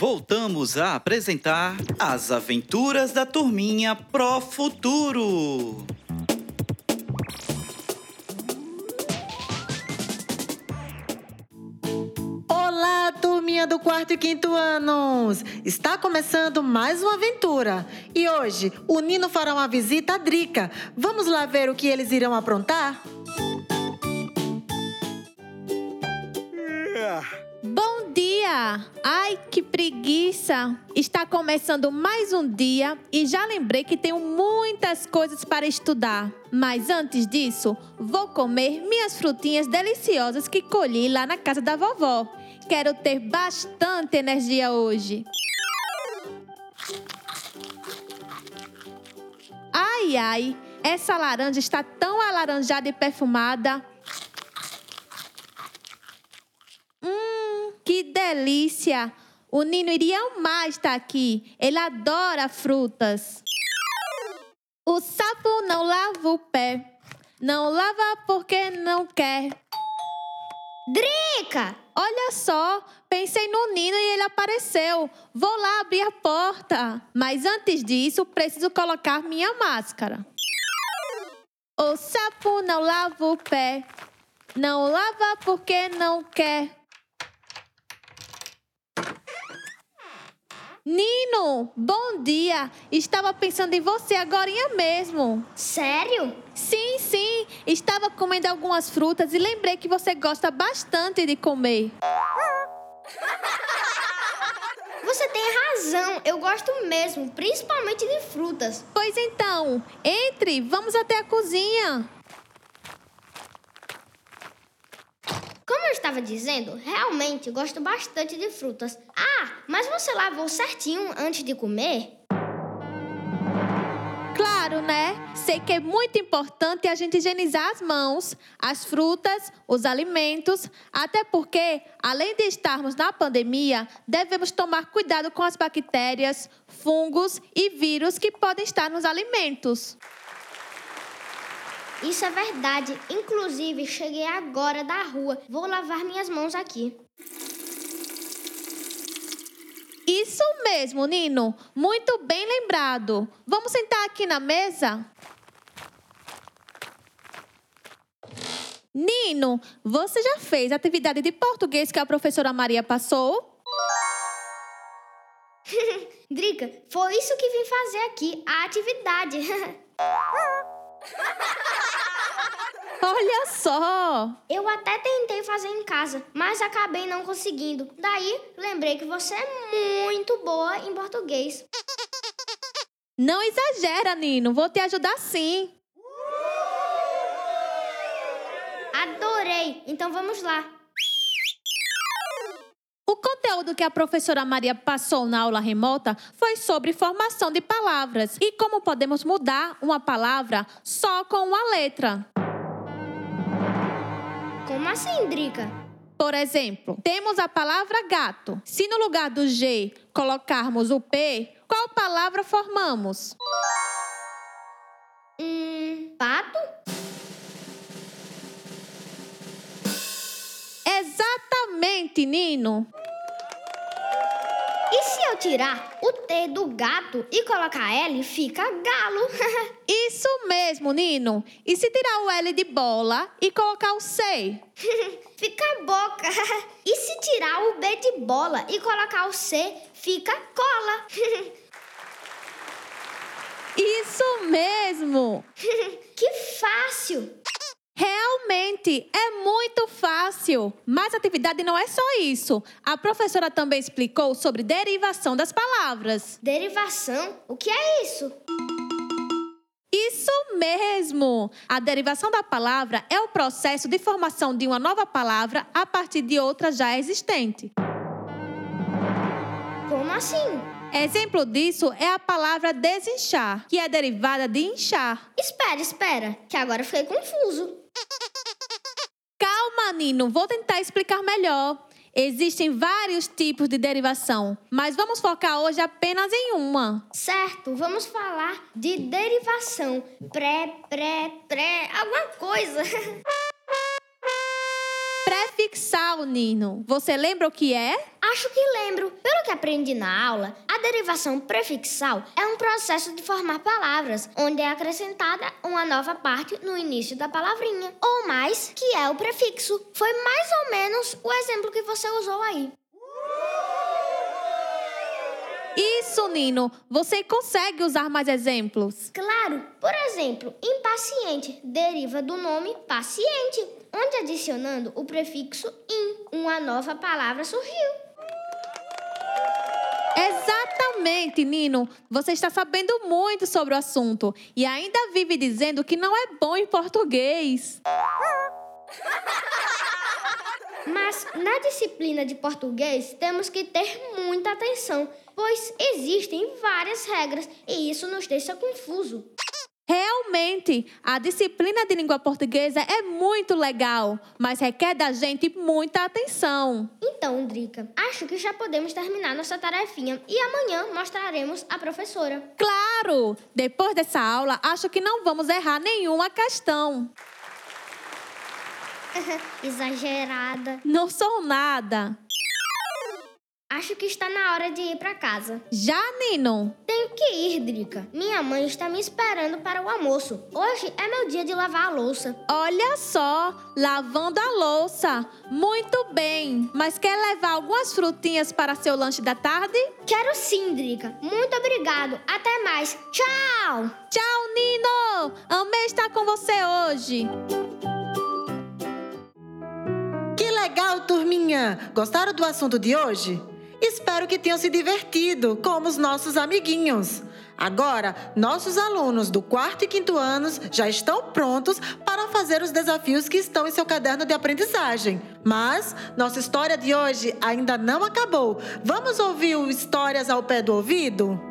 voltamos a apresentar As Aventuras da Turminha Pro Futuro. Olá, turminha do quarto e quinto anos! Está começando mais uma aventura. E hoje, o Nino fará uma visita à Drica. Vamos lá ver o que eles irão aprontar? Ai, que preguiça! Está começando mais um dia e já lembrei que tenho muitas coisas para estudar. Mas antes disso, vou comer minhas frutinhas deliciosas que colhi lá na casa da vovó. Quero ter bastante energia hoje. Ai, ai, essa laranja está tão alaranjada e perfumada. Hum, que delícia! O Nino iria amar estar aqui. Ele adora frutas. O sapo não lava o pé. Não lava porque não quer. Drica! Olha só, pensei no Nino e ele apareceu. Vou lá abrir a porta. Mas antes disso, preciso colocar minha máscara. O sapo não lava o pé. Não lava porque não quer. Nino, bom dia. Estava pensando em você agora mesmo. Sério? Sim, sim. Estava comendo algumas frutas e lembrei que você gosta bastante de comer. Você tem razão, eu gosto mesmo, principalmente de frutas. Pois então, entre, vamos até a cozinha. Como eu estava dizendo, realmente gosto bastante de frutas. Ah, mas você lavou certinho antes de comer? Claro, né? Sei que é muito importante a gente higienizar as mãos, as frutas, os alimentos, até porque, além de estarmos na pandemia, devemos tomar cuidado com as bactérias, fungos e vírus que podem estar nos alimentos. Isso é verdade. Inclusive, cheguei agora da rua. Vou lavar minhas mãos aqui. Isso mesmo, Nino. Muito bem lembrado. Vamos sentar aqui na mesa? Nino, você já fez a atividade de português que a professora Maria passou? Drica, foi isso que vim fazer aqui, a atividade. Olha só! Eu até tentei fazer em casa, mas acabei não conseguindo. Daí, lembrei que você é muito boa em português. Não exagera, Nino. Vou te ajudar sim. Adorei! Então vamos lá. O conteúdo que a professora Maria passou na aula remota foi sobre formação de palavras e como podemos mudar uma palavra só com uma letra. Como assim, Drica? Por exemplo, temos a palavra gato. Se no lugar do G colocarmos o P, qual palavra formamos? Hum, pato? Exatamente, Nino. Se eu tirar o T do gato e colocar L, fica galo. Isso mesmo, Nino. E se tirar o L de bola e colocar o C? fica boca. E se tirar o B de bola e colocar o C, fica cola. Isso mesmo. que fácil. Realmente, é muito fácil. Mas a atividade não é só isso. A professora também explicou sobre derivação das palavras. Derivação? O que é isso? Isso mesmo! A derivação da palavra é o processo de formação de uma nova palavra a partir de outra já existente. Como assim? Exemplo disso é a palavra desinchar, que é derivada de inchar. Espera, espera, que agora fiquei confuso. Calma, Nino, vou tentar explicar melhor. Existem vários tipos de derivação, mas vamos focar hoje apenas em uma. Certo, vamos falar de derivação. Pré, pré, pré, alguma coisa. Prefixal, Nino. Você lembra o que é? Acho que lembro. Pelo que aprendi na aula, a derivação prefixal é um processo de formar palavras, onde é acrescentada uma nova parte no início da palavrinha, ou mais, que é o prefixo. Foi mais ou menos o exemplo que você usou aí. Isso, Nino. Você consegue usar mais exemplos? Claro, por exemplo, impaciente deriva do nome paciente, onde adicionando o prefixo in, uma nova palavra surgiu. Exatamente, Nino. Você está sabendo muito sobre o assunto e ainda vive dizendo que não é bom em português. Mas na disciplina de português temos que ter muita atenção, pois existem várias regras e isso nos deixa confuso. Realmente, a disciplina de língua portuguesa é muito legal, mas requer da gente muita atenção. Então, Drica, acho que já podemos terminar nossa tarefinha e amanhã mostraremos a professora. Claro! Depois dessa aula, acho que não vamos errar nenhuma questão. Exagerada. Não sou nada. Acho que está na hora de ir para casa. Já, Nino? Tenho que ir, Drica. Minha mãe está me esperando para o almoço. Hoje é meu dia de lavar a louça. Olha só, lavando a louça. Muito bem. Mas quer levar algumas frutinhas para seu lanche da tarde? Quero sim, Drica. Muito obrigado. Até mais. Tchau! Tchau, Nino! Amei estar com você hoje. Que legal, turminha! Gostaram do assunto de hoje? Espero que tenham se divertido como os nossos amiguinhos. Agora, nossos alunos do quarto e quinto anos já estão prontos para fazer os desafios que estão em seu caderno de aprendizagem. Mas nossa história de hoje ainda não acabou. Vamos ouvir o Histórias ao Pé do Ouvido?